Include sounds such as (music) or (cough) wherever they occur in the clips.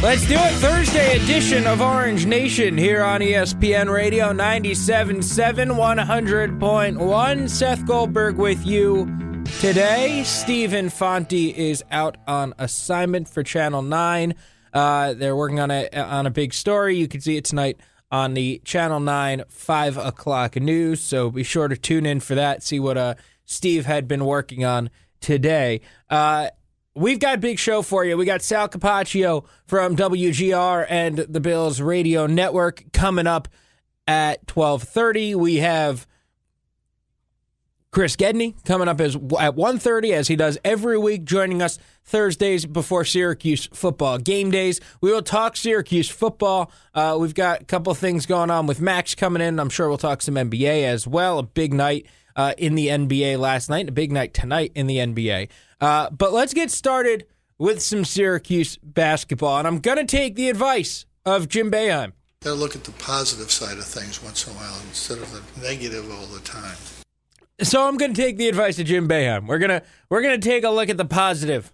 Let's do it. Thursday edition of Orange Nation here on ESPN Radio 97.7, 100.1. Seth Goldberg with you today. Stephen Fonte is out on assignment for Channel 9. Uh, they're working on a on a big story. You can see it tonight on the Channel 9 5 o'clock news. So be sure to tune in for that. See what uh, Steve had been working on today. Uh, We've got big show for you. We got Sal Capaccio from WGR and the Bills Radio Network coming up at 12:30. We have Chris Gedney coming up as at 1:30 as he does every week joining us Thursdays before Syracuse football game days. We will talk Syracuse football. Uh, we've got a couple things going on with Max coming in. I'm sure we'll talk some NBA as well. A big night uh, in the NBA last night, a big night tonight in the NBA. Uh, but let's get started with some Syracuse basketball. And I'm going to take the advice of Jim Boeheim. Got to look at the positive side of things once in a while instead of the negative all the time. So I'm going to take the advice of Jim Boeheim. We're gonna we're gonna take a look at the positive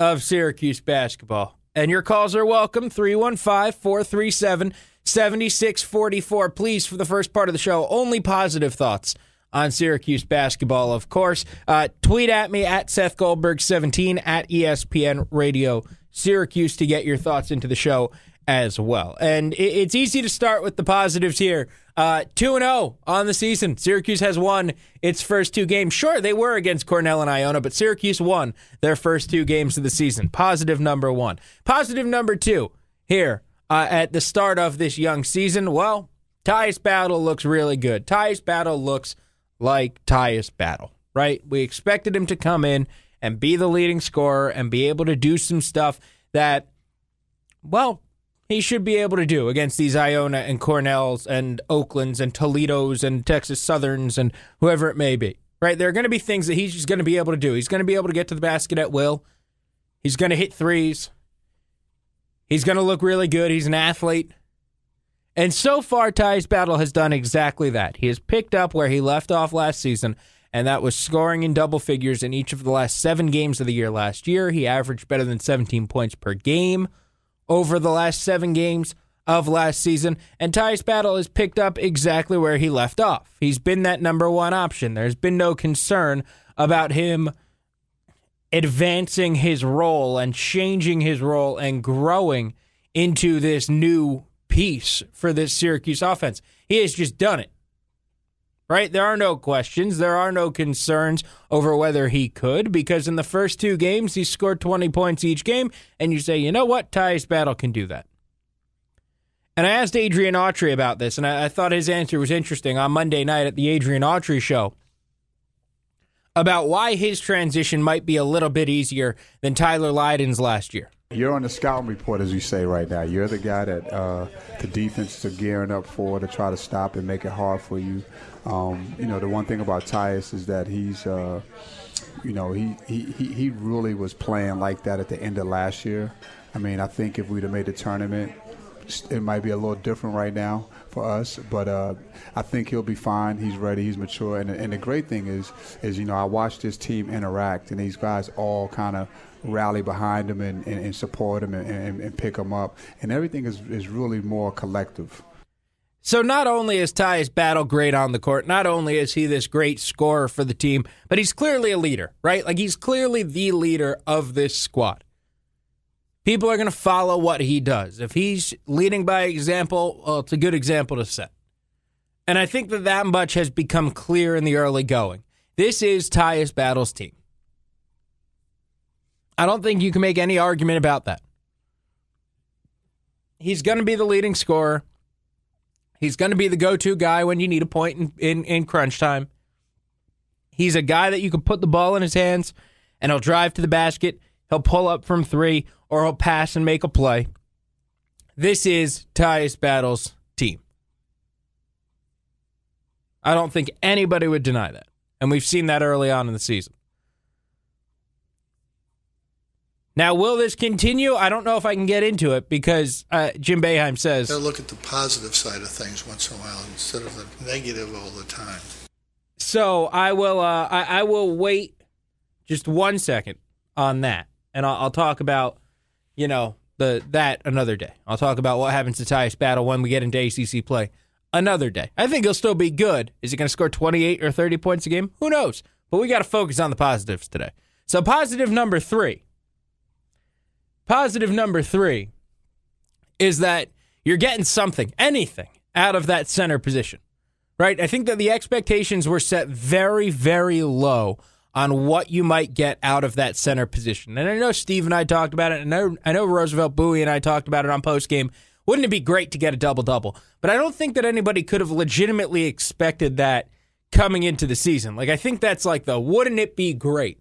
of Syracuse basketball. And your calls are welcome 315-437-7644. Please for the first part of the show, only positive thoughts on Syracuse basketball, of course. Uh, tweet at me at Seth Goldberg 17 at ESPN Radio Syracuse to get your thoughts into the show as well. And it, it's easy to start with the positives here. Uh, 2 and 0 on the season. Syracuse has won its first two games. Sure, they were against Cornell and Iona, but Syracuse won their first two games of the season. Positive number one. Positive number two here uh, at the start of this young season. Well, Tyus Battle looks really good. Tyus Battle looks like Tyus Battle, right? We expected him to come in and be the leading scorer and be able to do some stuff that, well, he should be able to do against these Iona and Cornells and Oaklands and Toledos and Texas Southerns and whoever it may be, right? There are going to be things that he's just going to be able to do. He's going to be able to get to the basket at will. He's going to hit threes. He's going to look really good. He's an athlete. And so far, Tyus Battle has done exactly that. He has picked up where he left off last season, and that was scoring in double figures in each of the last seven games of the year last year. He averaged better than 17 points per game over the last seven games of last season. And Tyus Battle has picked up exactly where he left off. He's been that number one option. There's been no concern about him advancing his role and changing his role and growing into this new piece for this Syracuse offense. He has just done it. Right? There are no questions. There are no concerns over whether he could, because in the first two games, he scored 20 points each game. And you say, you know what? Tyus Battle can do that. And I asked Adrian Autry about this, and I, I thought his answer was interesting on Monday night at the Adrian Autry show about why his transition might be a little bit easier than Tyler Lydon's last year. You're on the scouting report, as you say right now. You're the guy that uh, the defenses are gearing up for to try to stop and make it hard for you. Um, you know, the one thing about Tyus is that he's, uh, you know, he, he, he really was playing like that at the end of last year. I mean, I think if we'd have made the tournament, it might be a little different right now for us, but uh, I think he'll be fine. He's ready. He's mature, and, and the great thing is, is you know, I watched this team interact, and these guys all kind of rally behind him and, and, and support him and, and, pick him up, and everything is is really more collective. So not only is Tyus Battle great on the court, not only is he this great scorer for the team, but he's clearly a leader, right? Like he's clearly the leader of this squad. People are going to follow what he does. If he's leading by example, well, it's a good example to set. And I think that that much has become clear in the early going. This is Tyus Battle's team. I don't think you can make any argument about that. He's going to be the leading scorer. He's going to be the go to guy when you need a point in, in, in, crunch time. He's a guy that you can put the ball in his hands and he'll drive to the basket. He'll pull up from three or he'll pass and make a play. this is Tyus Battle's team. I don't think anybody would deny that. And we've seen that early on in the season. Now, will this continue? I don't know if I can get into it because uh, Jim Boeheim says. Gotta look at the positive side of things once in a while instead of the negative all the time. So I will. Uh, I, I will wait just one second on that, and I'll, I'll talk about you know the that another day. I'll talk about what happens to Tyus Battle when we get into ACC play another day. I think he'll still be good. Is he going to score 28 or 30 points a game? Who knows? But we got to focus on the positives today. So positive number three. Positive number three is that you're getting something, anything, out of that center position, right? I think that the expectations were set very, very low on what you might get out of that center position. And I know Steve and I talked about it, and I know, Roosevelt Bowie and I talked about it on post game. Wouldn't it be great to get a double double? But I don't think that anybody could have legitimately expected that coming into the season. Like, I think that's like the wouldn't it be great?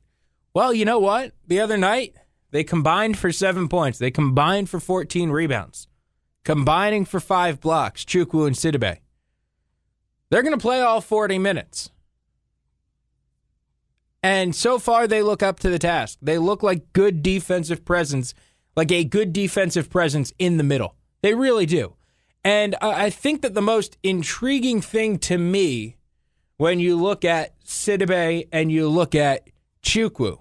Well, you know what? The other night, they combined for seven points. They combined for 14 rebounds, combining for five blocks, Chukwu and Sidibe. They're going to play all 40 minutes. And so far, they look up to the task. They look like good defensive presence, like a good defensive presence in the middle. They really do. And I think that the most intriguing thing to me when you look at Sidibe and you look at Chukwu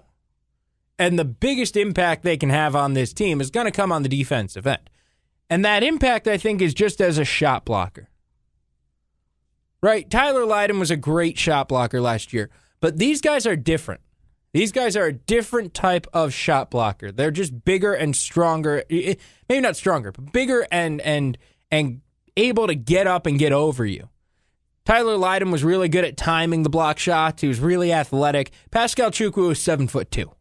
and the biggest impact they can have on this team is going to come on the defensive end. And that impact, I think, is just as a shot blocker. Right? Tyler Lydon was a great shot blocker last year, but these guys are different. These guys are a different type of shot blocker. They're just bigger and stronger. Maybe not stronger, but bigger and and and able to get up and get over you. Tyler Lydon was really good at timing the block shots. He was really athletic. Pascal Chukwu was seven foot two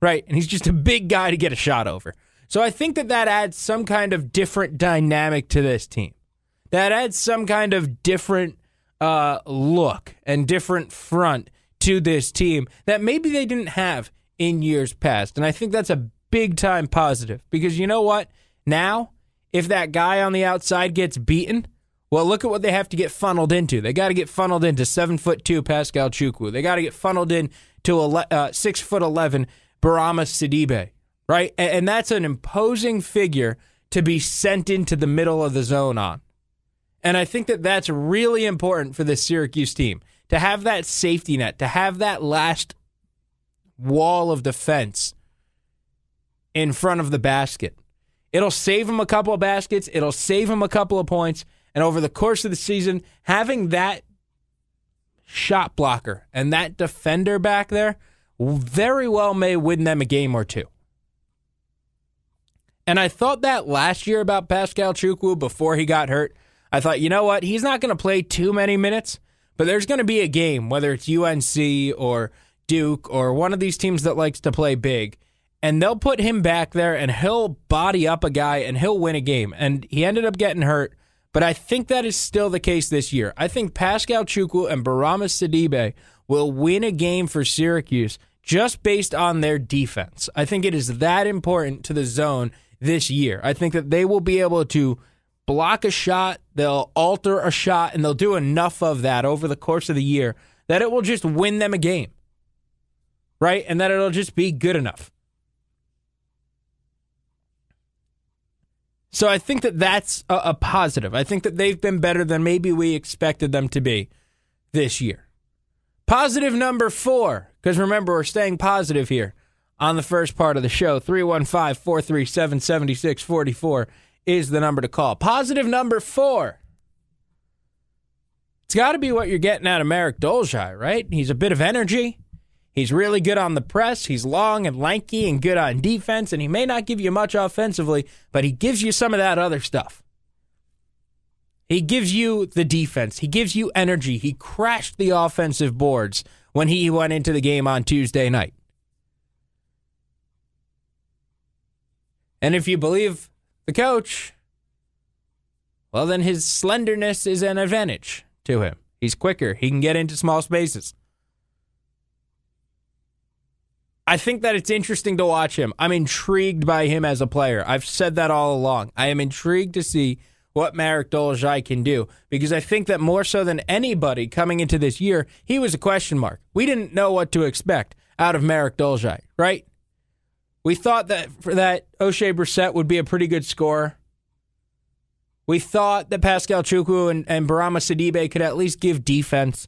right? And he's just a big guy to get a shot over. So I think that that adds some kind of different dynamic to this team. That adds some kind of different uh, look and different front to this team that maybe they didn't have in years past. And I think that's a big time positive because you know what? Now, if that guy on the outside gets beaten, well, look at what they have to get funneled into. They got to get funneled into seven foot two Pascal Chukwu. They got to get funneled in to a uh, six foot eleven Bourama Sidibe, right? And, and that's an imposing figure to be sent into the middle of the zone on. And I think that that's really important for this Syracuse team to have that safety net, to have that last wall of defense in front of the basket. It'll save them a couple of baskets, it'll save them a couple of points. And over the course of the season, having that shot blocker and that defender back there very well may win them a game or two. And I thought that last year about Pascal Chukwu before he got hurt. I thought, you know what? He's not going to play too many minutes, but there's going to be a game, whether it's UNC or Duke or one of these teams that likes to play big, and they'll put him back there and he'll body up a guy and he'll win a game. And he ended up getting hurt, but I think that is still the case this year. I think Pascal Chukwu and Bourama Sidibe will win a game for Syracuse just based on their defense. I think it is that important to the zone this year. I think that they will be able to block a shot, they'll alter a shot, and they'll do enough of that over the course of the year that it will just win them a game. Right? And that it'll just be good enough. So I think that that's a, a, positive. I think that they've been better than maybe we expected them to be this year. Positive number four because remember, we're staying positive here on the first part of the show. 315 437 7644 is the number to call. Positive number four. It's got to be what you're getting out of Marek Dolezaj, right? He's a bit of energy. He's really good on the press. He's long and lanky and good on defense, and he may not give you much offensively, but he gives you some of that other stuff. He gives you the defense. He gives you energy. He crashed the offensive boards when he went into the game on Tuesday night. And if you believe the coach, well, then his slenderness is an advantage to him. He's quicker, he can get into small spaces. I think that it's interesting to watch him. I'm intrigued by him as a player. I've said that all along. I am intrigued to see what Marek Dolezaj can do because I think that more so than anybody coming into this year, he was a question mark. We didn't know what to expect out of Marek Dolezaj, right? We thought that for that Oshae Brissett would be a pretty good scorer. We thought that Pascal Chukwu and, and Bourama Sidibe could at least give defense.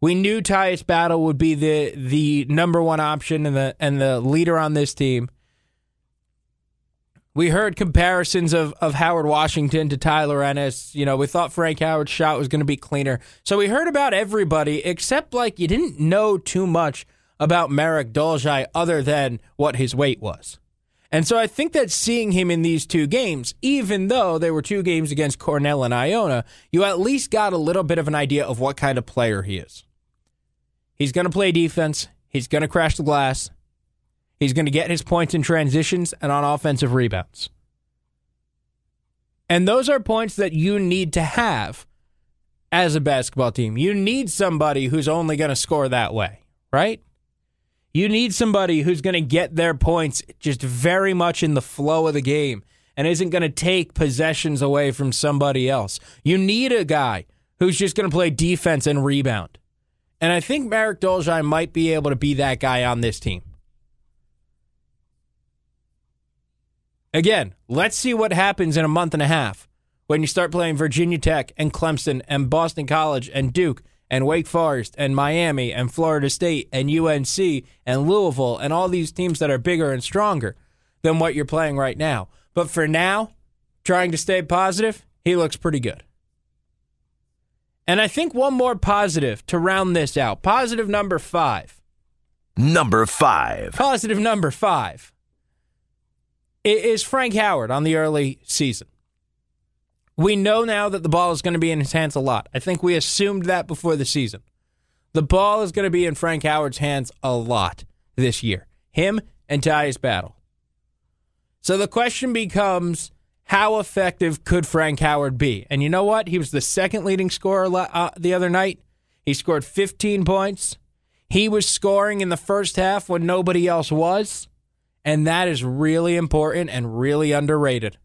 We knew Tyus Battle would be the the number one option and the and the leader on this team. We heard comparisons of, of Howard Washington to Tyler Ennis. You know, we thought Frank Howard's shot was going to be cleaner. So we heard about everybody, except like you didn't know too much about Marek Dolezaj other than what his weight was. And so I think that seeing him in these two games, even though they were two games against Cornell and Iona, you at least got a little bit of an idea of what kind of player he is. He's going to play defense. He's going to crash the glass. He's going to get his points in transitions and on offensive rebounds. And those are points that you need to have as a basketball team. You need somebody who's only going to score that way, right? You need somebody who's going to get their points just very much in the flow of the game and isn't going to take possessions away from somebody else. You need a guy who's just going to play defense and rebound. And I think Marek Dolezaj might be able to be that guy on this team. Again, let's see what happens in a month and a half when you start playing Virginia Tech and Clemson and Boston College and Duke and Wake Forest and Miami and Florida State and UNC and Louisville and all these teams that are bigger and stronger than what you're playing right now. But for now, trying to stay positive, he looks pretty good. And I think one more positive to round this out. Positive number five. Number five. Positive number five is Frank Howard on the early season. We know now that the ball is going to be in his hands a lot. I think we assumed that before the season. The ball is going to be in Frank Howard's hands a lot this year. Him and Tyus Battle. So the question becomes how effective could Frank Howard be? And you know what? He was the second leading scorer uh, the other night. He scored 15 points. He was scoring in the first half when nobody else was. And that is really important and really underrated.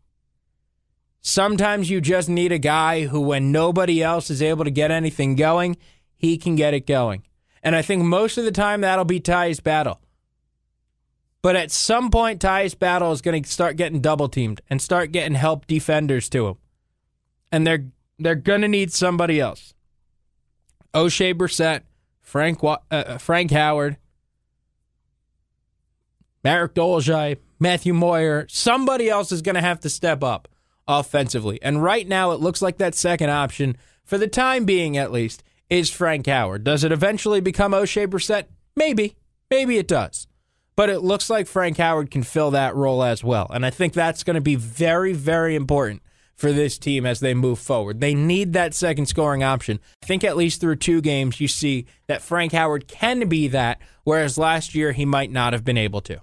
Sometimes you just need a guy who, when nobody else is able to get anything going, he can get it going. And I think most of the time that'll be Tyus Battle. But at some point, Tyus Battle is going to start getting double teamed and start getting help defenders to him. And they're they're going to need somebody else. Oshae Brissett, Frank uh, uh, Frank Howard, Marek Dolezaj, Matthew Moyer. Somebody else is going to have to step up offensively. And right now, it looks like that second option, for the time being at least, is Frank Howard. Does it eventually become Oshae Brissett? Maybe. Maybe it does. But it looks like Frank Howard can fill that role as well. And I think that's going to be very, very important for this team as they move forward. They need that second scoring option. I think at least through two games, you see that Frank Howard can be that, whereas last year he might not have been able to.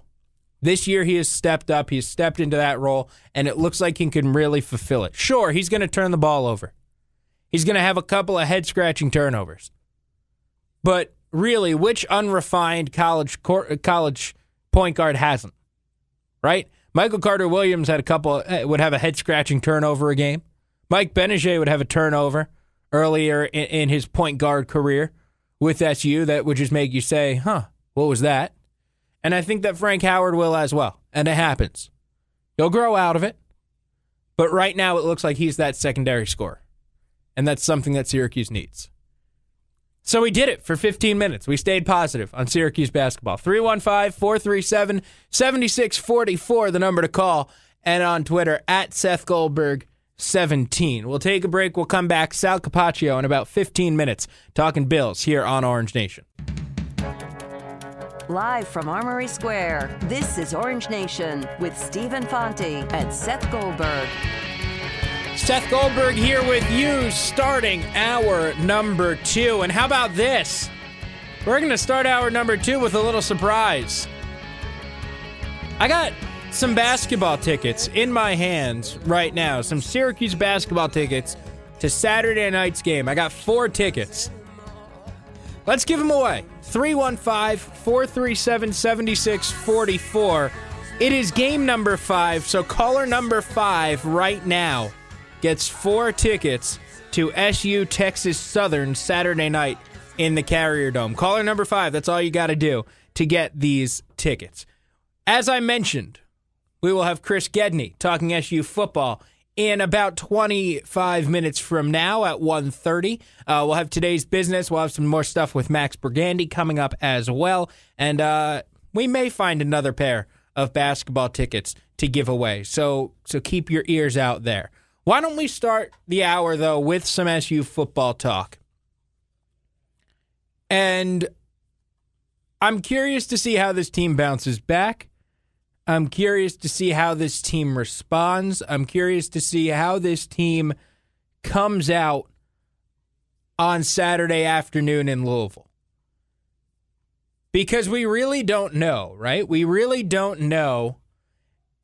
This year, he has stepped up. He's stepped into that role, and it looks like he can really fulfill it. Sure, he's going to turn the ball over. He's going to have a couple of head scratching turnovers. But really, which unrefined college college point guard hasn't? Right? Michael Carter Williams had a couple eh, would have a head scratching turnover a game. Mike Gbinije would have a turnover earlier in, in his point guard career with SU that would just make you say, "Huh, what was that?" And I think that Frank Howard will as well. And it happens. He'll grow out of it. But right now, it looks like he's that secondary scorer. And that's something that Syracuse needs. So we did it for 15 minutes. We stayed positive on Syracuse basketball. 315 437 7644, the number to call. And on Twitter, at Seth Goldberg 17. We'll take a break. We'll come back. Sal Capaccio in about 15 minutes, talking Bills here on Orange Nation. Live from Armory Square, this is Orange Nation with Stephen Fonte and Seth Goldberg. Seth Goldberg here with you, starting hour number two. And how about this? We're going to start hour number two with a little surprise. I got some basketball tickets in my hands right now, some Syracuse basketball tickets to Saturday night's game. I got four tickets. Let's give them away. 315 437 7644. It is game number five, so caller number five right now gets four tickets to SU Texas Southern Saturday night in the Carrier Dome. Caller number five, that's all you got to do to get these tickets. As I mentioned, we will have Chris Gedney talking SU football in about 25 minutes from now at 1.30 uh, we'll have today's business. We'll have some more stuff with max Bregande coming up as well. And uh, we may find another pair of basketball tickets to give away. So so keep your ears out there. Why don't we start the hour though with some su football talk? And i'm curious to see how this team bounces back I'm curious to see how this team responds. I'm curious to see how this team comes out on Saturday afternoon in Louisville. Because we really don't know, right? We really don't know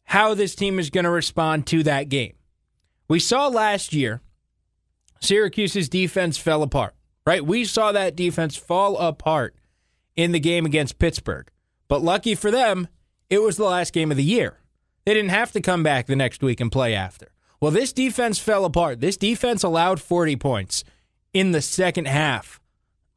how this team is going to respond to that game. We saw last year Syracuse's defense fell apart, right? We saw that defense fall apart in the game against Pittsburgh. But lucky for them, it was the last game of the year. They didn't have to come back the next week and play after. Well, this defense fell apart. This defense allowed 40 points in the second half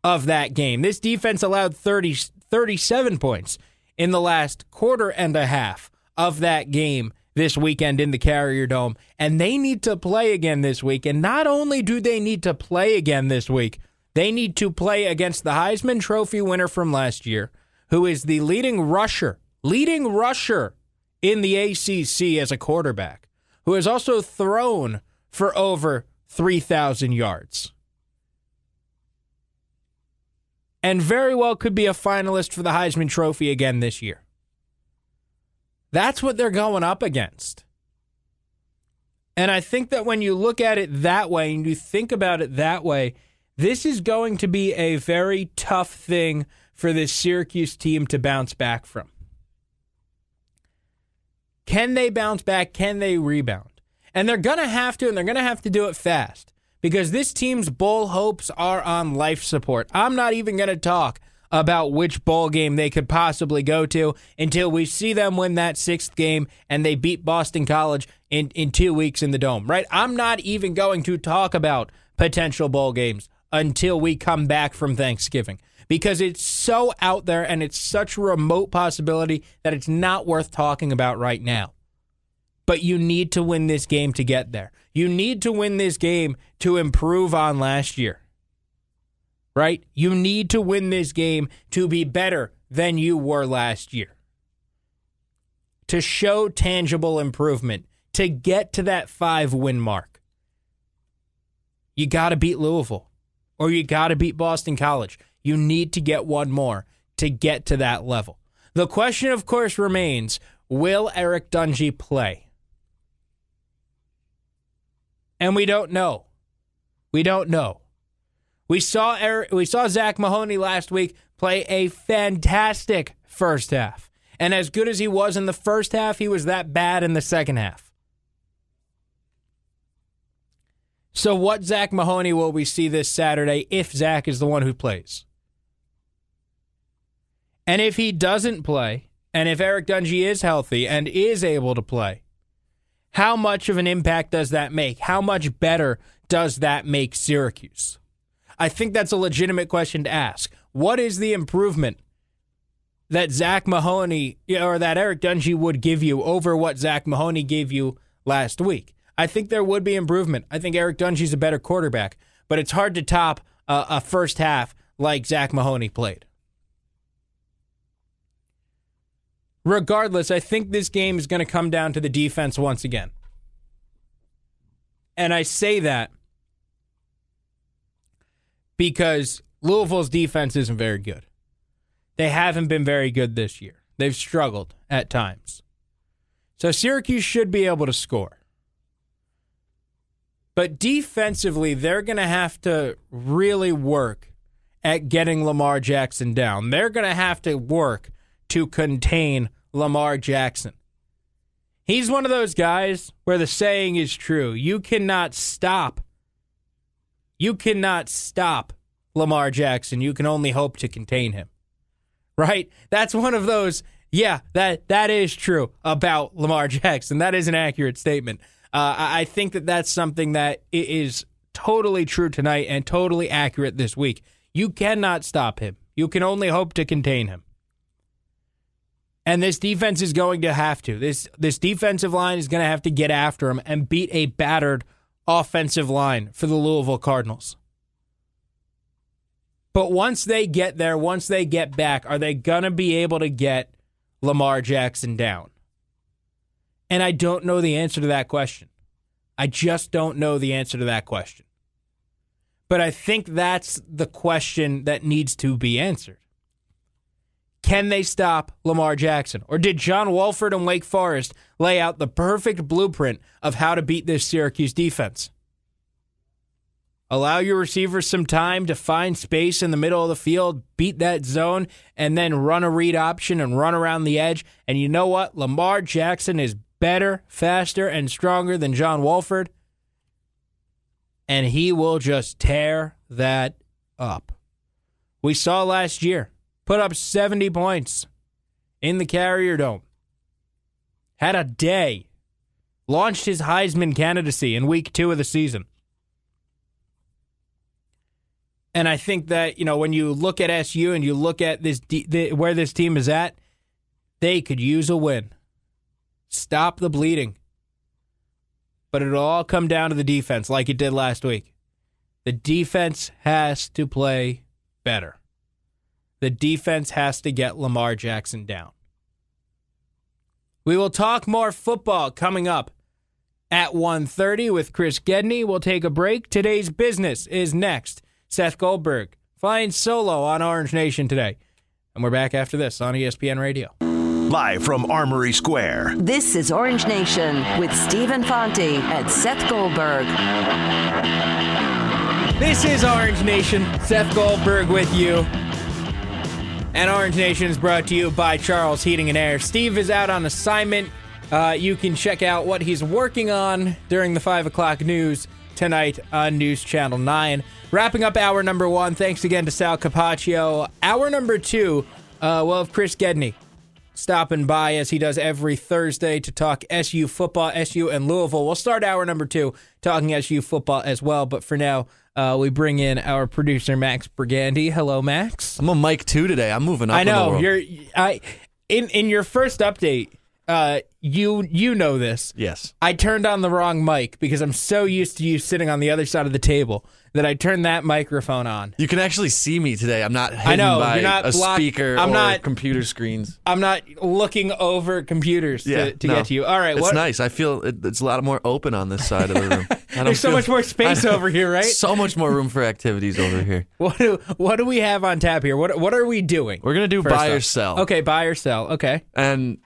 of that game. This defense allowed 30, 37 points in the last quarter and a half of that game this weekend in the Carrier Dome. And they need to play again this week. And not only do they need to play again this week, they need to play against the Heisman Trophy winner from last year, who is the leading rusher leading rusher in the ACC as a quarterback, who has also thrown for over 3,000 yards. And very well could be a finalist for the Heisman Trophy again this year. That's what they're going up against. And I think that when you look at it that way and you think about it that way, this is going to be a very tough thing for this Syracuse team to bounce back from. Can they bounce back? Can they rebound? And they're going to have to, and they're going to have to do it fast because this team's bowl hopes are on life support. I'm not even going to talk about which bowl game they could possibly go to until we see them win that sixth game and they beat Boston College in, in two weeks in the dome, right? I'm not even going to talk about potential bowl games until we come back from Thanksgiving because it's so out there and it's such a remote possibility that it's not worth talking about right now. But you need to win this game to get there. You need to win this game to improve on last year. Right? You need to win this game to be better than you were last year. To show tangible improvement, to get to that five win mark. You got to beat Louisville or you got to beat Boston College. You need to get one more to get to that level. The question, of course, remains will Eric Dungey play? And we don't know. We don't know. We saw Eric, we saw Zach Mahoney last week play a fantastic first half. And as good as he was in the first half, he was that bad in the second half. So, what Zach Mahoney will we see this Saturday if Zach is the one who plays? And if he doesn't play, and if Eric Dungey is healthy and is able to play, how much of an impact does that make? How much better does that make Syracuse? I think that's a legitimate question to ask. What is the improvement that Zach Mahoney or that Eric Dungey would give you over what Zach Mahoney gave you last week? I think there would be improvement. I think Eric Dungey's a better quarterback, but it's hard to top a, a first half like Zach Mahoney played. Regardless, I think this game is going to come down to the defense once again. And I say that because Louisville's defense isn't very good. They haven't been very good this year. They've struggled at times. So Syracuse should be able to score. But defensively, they're going to have to really work at getting Lamar Jackson down. They're going to have to work to contain Lamar Jackson. He's one of those guys where the saying is true. You cannot stop. You cannot stop Lamar Jackson, you can only hope to contain him. Right? That's one of those, yeah, that that is true about Lamar (laughs) Jackson. That is an accurate statement. Uh, I I think that that's something that is totally true tonight and totally accurate this week. You cannot stop him. You can only hope to contain him. And this defense is going to have to. This this defensive line is going to have to get after him and beat a battered offensive line for the Louisville Cardinals. But once they get there, once they get back, are they going to be able to get Lamar Jackson down? And I don't know the answer to that question. I just don't know the answer to that question. But I think that's the question that needs to be answered. Can they stop Lamar Jackson? Or did John Wolford and Wake Forest lay out the perfect blueprint of how to beat this Syracuse defense? Allow your receivers some time to find space in the middle of the field, beat that zone, and then run a read option and run around the edge. And you know what? Lamar Jackson is better, faster, and stronger than John Wolford. And he will just tear that up. We saw last year put up 70 points in the Carrier Dome. Had a day. Launched his Heisman candidacy in week two of the season. And I think that, you know, when you look at SU and you look at this where this team is at, they could use a win. Stop the bleeding. But it'll all come down to the defense like it did last week. The defense has to play better. The defense has to get Lamar Jackson down. We will talk more football coming up at 1.30 with Chris Gedney. We'll take a break. Today's business is next. Seth Goldberg flying solo on Orange Nation today. And we're back after this on ESPN Radio. Live from Armory Square. This is Orange Nation with Stephen Fonte and Seth Goldberg. This is Orange Nation. Seth Goldberg with you. And Orange Nation is brought to you by Charles Heating and Air. Steve is out on assignment. Uh, you can check out what he's working on during the 5 o'clock news tonight on News Channel 9. Wrapping up hour number one, thanks again to Sal Capaccio. Hour number two, uh, we'll have Chris Gedney stopping by as he does every Thursday to talk SU football, SU and Louisville. We'll start hour number two talking SU football as well, but for now, uh, we bring in our producer Max Bregande. Hello, Max. I'm a Mike two today. I'm moving up. I know you're. I in in your first update, uh, you you know this. Yes. I turned on the wrong mic because I'm so used to you sitting on the other side of the table that I turned that microphone on. You can actually see me today. I'm not hidden know, by you're not a blocked- speaker I'm or not- computer screens. I'm not looking over computers Yeah, to, to no. get to you. All right, It's what? nice. I feel it, it's a lot more open on this side of the room. (laughs) I There's so feel- much more space I- over here, right? (laughs) So much more room for activities over here. (laughs) What do what do we have on tap here? What what are we doing? We're gonna do buy or sell. Okay, buy or sell. Okay. And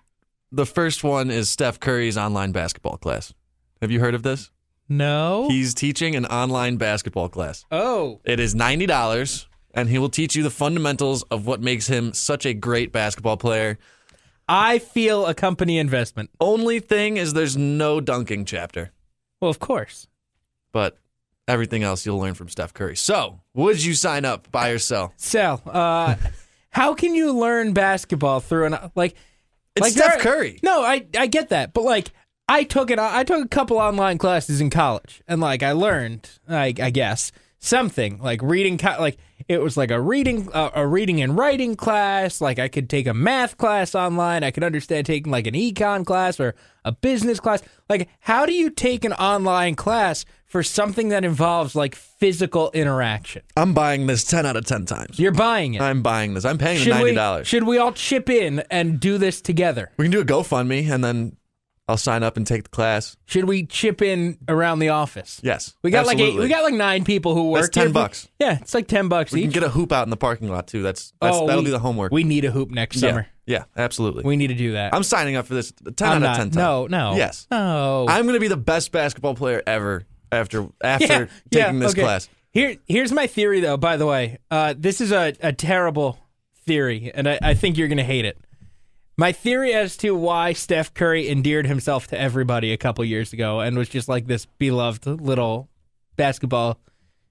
the first one is Steph Curry's online basketball class. Have you heard of this? No. He's teaching an online basketball class. oh. It is ninety dollars, and he will teach you the fundamentals of what makes him such a great basketball player. I feel a company investment. Only thing is, there's no dunking chapter, Well, of course. but everything else you'll learn from Steph Curry. So, would you sign up, buy or sell? Sell. Uh, (laughs) how can you learn basketball through an like? It's like Steph Curry. No, I I get that, but like I took it. I took a couple online classes in college, and like I learned, I, I guess something like reading. Like it was like a reading uh, a reading and writing class. Like I could take a math class online. I could understand taking like an econ class or a business class. Like how do you take an online class for something that involves like physical interaction? I'm buying this 10 out of 10 times. You're buying it. I'm buying this. I'm paying the should we $90. should we all chip in and do this together? we can do a GoFundMe, and then I'll sign up and take the class. Should we chip in around the office? Yes. We got like eight, we got like nine people who work. That's 10 here. bucks. Yeah, it's like ten bucks We each. can get a hoop out in the parking lot, too. That's, that's Oh, That'll we- be the homework. We need a hoop next yeah. summer. Yeah, absolutely. We need to do that. I'm signing up for this 10 I'm out not- of 10 times. No, no. Yes. No. I'm going to be the best basketball player ever after (laughs) after yeah, taking yeah, this okay. class. Here, here's my theory, though. By the way, uh, this is a, a terrible theory, and I, I think you're going to hate it. My theory as to why Steph Curry endeared himself to everybody a couple years ago and was just like this beloved little basketball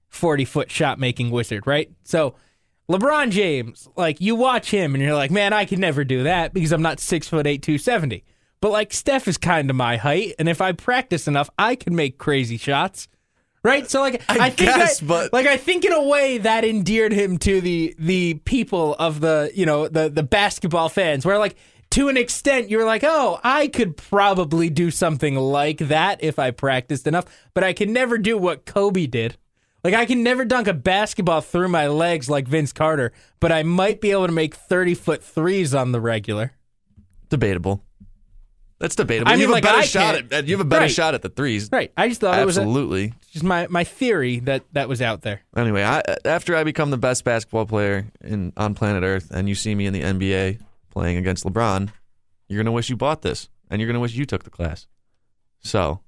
40 foot shot making wizard, right? So LeBron James, like you watch him and you're like, man, I could never do that because I'm not six foot eight, 270. But like Steph is kind of my height, and if I practice enough, I can make crazy shots. Right? So like I I, think guess, but- like I think in a way that endeared him to the the people of the, you know, the the basketball fans where like to an extent you're like, "Oh, I could probably do something like that if I practiced enough, but I can never do what Kobe did." Like I can never dunk a basketball through my legs like Vince Carter, but I might be able to make 30 foot threes on the regular. Debatable. That's debatable. I you have like, a better I shot can't- at you have a better Right. shot at the threes. Right. I just thought it was Absolutely. just my my theory that that was out there. Anyway, I, after I become the best basketball player in on planet Earth, and you see me in the NBA playing against LeBron, you're gonna wish you bought this, and you're gonna wish you took the class. So,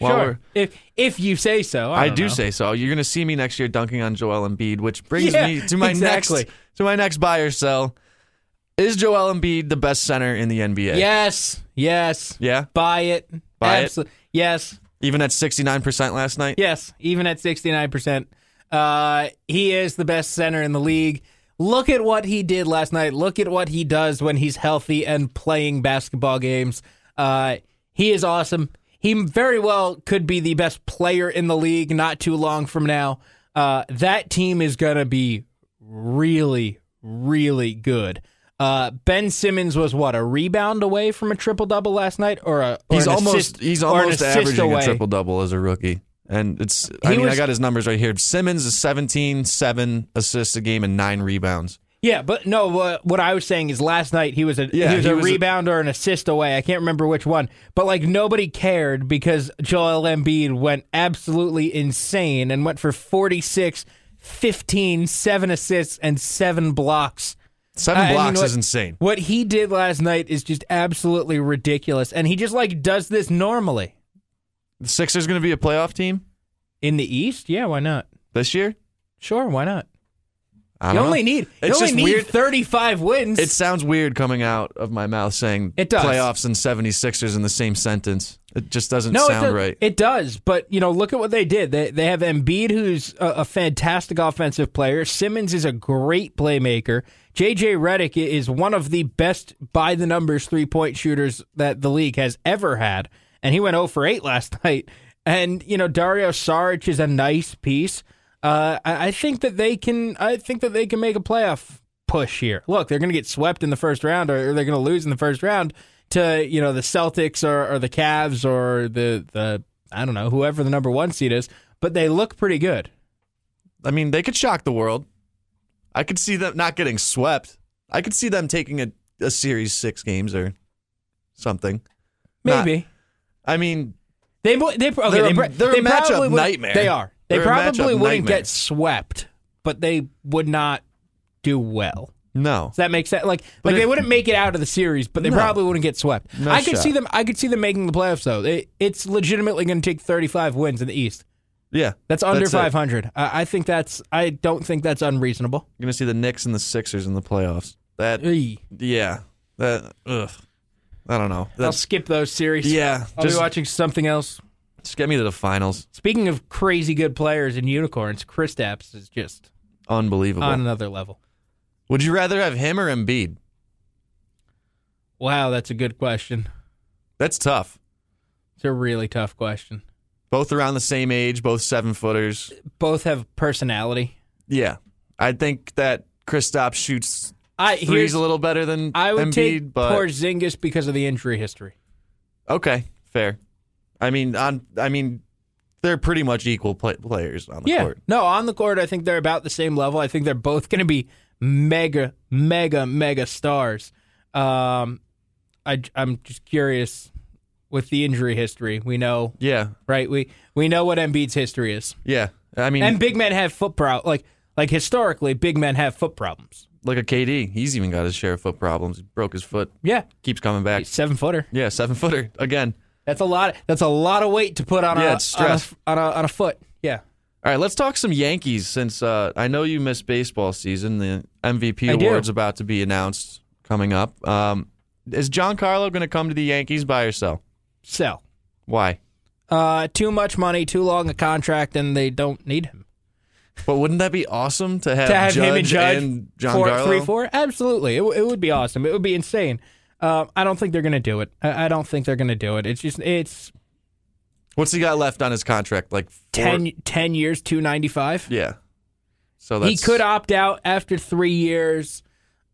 sure. If if you say so. I, I, do know. say so. You're gonna see me next year dunking on Joel Embiid, which brings Yeah, me to my exactly. next to my next buy or sell. Is Joel Embiid the best center in the NBA? Yes. Yes. Yeah. Buy it. Buy it? Yes. Even at 69% last night. Yes. Even at 69%. Uh, he is the best center in the league. Look at what he did last night. Look at what he does when he's healthy and playing basketball games. Uh, he is awesome. He very well could be the best player in the league not too long from now. Uh, that team is going to be really, really good. Uh, ben Simmons was what a rebound away from a triple double last night, or a or He's almost assist- he's almost averaging away. a triple double as a rookie. And it's I He mean I got his numbers right here. Simmons is 17, 7 assists a game and 9 rebounds. Yeah, but no. What, what I was saying is last night he was a Yeah, he was he a was a- rebound or an assist away. I can't remember which one, but like nobody cared because Joel Embiid went absolutely insane and went for 46, 15, 7 assists and 7 blocks. 7 Uh, blocks know what? is insane. What he did last night is just absolutely ridiculous and he just like does this normally. The Sixers going to be a playoff team In the East? Yeah, why not? this year? Sure, why not? I You only know. need you It's only just need weird. 35 wins. It sounds weird coming out of my mouth saying It does. playoffs and 76ers in the same sentence. It just doesn't No, it sound does, right. It does, but you know, look at what they did. They they have Embiid, who's a, a fantastic offensive player. Simmons is a great playmaker. JJ Redick is one of the best by the numbers three point shooters that the league has ever had, and he went 0 for 8 (laughs) last night. And you know, Dario Saric is a nice piece. Uh, I, I think that they can. I think that they can make a playoff push here. Look, they're going to get swept in the first round, or they're going to lose in the first round to you know the Celtics or, or the Cavs or the the I don't know whoever the number one seed is. But they look pretty good. I mean, they could shock the world. I could see them not getting swept. I could see them taking a, a series six games or something. Not- Maybe I mean, they they okay, They're they, a- they're a matchup nightmare. They are. They They're probably wouldn't nightmare. get swept, but they would not do well. no. Does that makes sense? Like, But like they wouldn't make it out of the series, but they No. probably wouldn't get swept. No I could shot. see them. I could see them making the playoffs though. It, it's legitimately going to take 35 wins in the East. Yeah. That's under it. 500. I, I think that's. I don't think that's unreasonable. You're going to see the Knicks and the Sixers in the playoffs. That, Eey. yeah. That, ugh. I don't know. I'll That's, skip those series. yeah. I'll Just, be watching something else. just get me to the finals. Speaking of crazy good players and unicorns, Kristaps is just Unbelievable. on another level. Would you rather have him or Embiid? Wow, that's a good question. That's tough. It's a really tough question. Both around the same age, both seven footers. Both have personality. Yeah. I think that Kristaps shoots I threes a little better than I would Embiid, take but Porzingis because of the injury history. okay, fair. I mean, on I mean, they're pretty much equal play, players on the yeah, court. no, on the court, I think they're about the same level. I think they're both going to be mega, mega, mega stars. Um, I, I'm just curious with the injury history. We know, Yeah, right? We we know what Embiid's history is, yeah. I mean, and big men have foot problems. like like historically, big men have foot problems. Look at KD. He's even got his share of foot problems. He broke his foot. Yeah, Keeps coming back. seven footer. Yeah, seven footer again. That's a lot. That's a lot of weight to put on Yeah, a, it's on a stress. on a on a foot. Yeah. All right, let's talk some Yankees since uh, I know you missed baseball season. The MVP I do. award's about to be announced coming up. Um, is Giancarlo going to come to the Yankees by or sell? Sell. Why? Uh, too much money, too long a contract, and they don't need him. But wouldn't that be awesome to have, to have Judge him and Judge and John four, three, four. Absolutely, it, w- it would be awesome. It would be insane. Uh, I don't think they're going to do it. I, I don't think they're going to do it. It's just it's What's he got left on his contract? Like four, 10, 10 years, two ninety five. Yeah. So that's He could opt out after three years.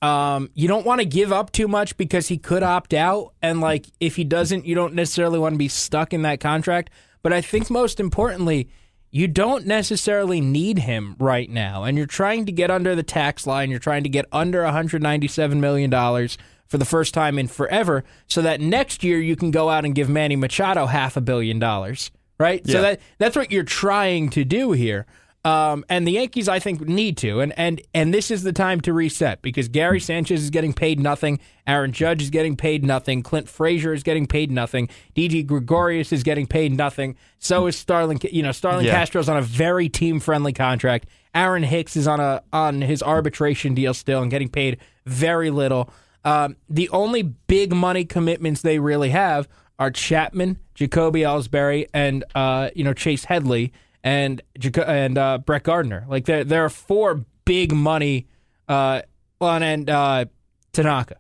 Um, you don't want to give up too much because he could opt out, and like if he doesn't, you don't necessarily want to be stuck in that contract. But I think most importantly, you don't necessarily need him right now, and you're trying to get under the tax line. You're trying to get under 197 million dollars for the first time in forever, so that next year you can go out and give Manny Machado half a billion dollars. Right? Yeah. So that that's what you're trying to do here. Um, and the Yankees, I think, need to, and and and this is the time to reset because Gary Sanchez is getting paid nothing, Aaron Judge is getting paid nothing, Clint Frazier is getting paid nothing, Didi Gregorius is getting paid nothing. So is Starlin. You know, Starlin Yeah. Castro's on a very team friendly contract. Aaron Hicks is on a on his arbitration deal still and getting paid very little. Um, the only big money commitments they really have are Chapman, Jacoby Ellsbury, and uh, you know Chase Headley and and uh, Brett Gardner. Like there there are four big money. Uh, well, and, uh, Tanaka.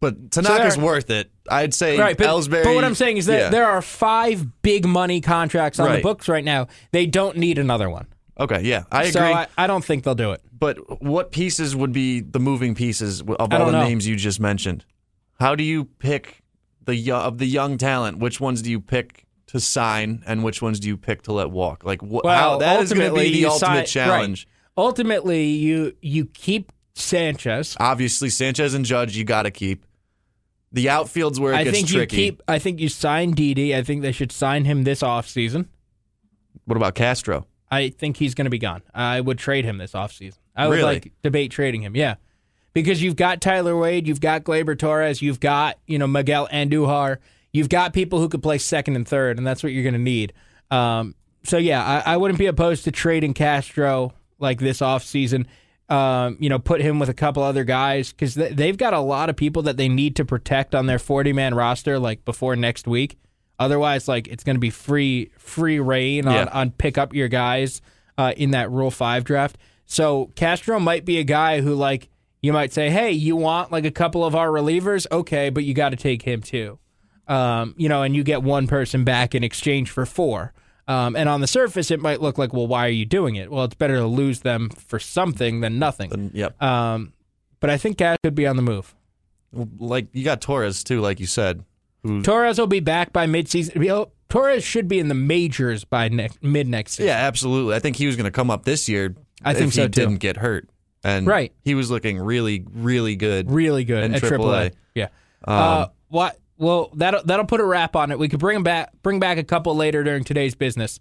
But Tanaka's there- worth it. I'd say Right, but, Ellsbury. but what I'm saying is that yeah. there are five big money contracts on the books right now. They don't need another one. Okay, yeah, I agree. So I, I don't think they'll do it. But what pieces would be the moving pieces of all the know. names you just mentioned? How do you pick the of the young talent? Which ones do you pick to sign, and which ones do you pick to let walk? Like wh- how, that is going to be the ultimate sign- challenge. right. Ultimately, you you keep Sanchez. Obviously, Sanchez and Judge you got to keep. The outfield's where it I gets think tricky. you keep. I think you sign Didi. I think they should sign him this offseason. what about Castro? I think he's going to be gone. I would trade him this offseason. I would Really? like debate trading him. Yeah. Because you've got Tyler Wade, you've got Gleyber Torres, you've got, you know, Miguel Andujar, you've got people who could play second and third, and that's what you're going to need. Um, so, yeah, I, I wouldn't be opposed to trading Castro like this offseason. Um, you know, put him with a couple other guys because th- they've got a lot of people that they need to protect on their 40 man roster like before next week. Otherwise, like it's going to be free free reign on, Yeah. on pick up your guys uh, in that Rule Five draft. So Castro might be a guy who like you might say, hey, you want like a couple of our relievers, okay, but you got to take him too. Um, you know, and you get one person back in exchange for four. Um, and on the surface, it might look like, well, why are you doing it? Well, it's better to lose them for something than nothing. Then, yep. Um, but I think Cash could be on the move. like you got Torres too, like you said. Who, Torres will be back by midseason. Know, Torres should be in the majors by next mid next season. yeah, absolutely. I think he was going to come up this year. I think if so, he too. didn't get hurt, and Right. he was looking really, really good. really good in at AAA. AAA. Yeah. uh, what? Well, that'll that'll put a wrap on it. We could bring back bring back a couple later during today's business.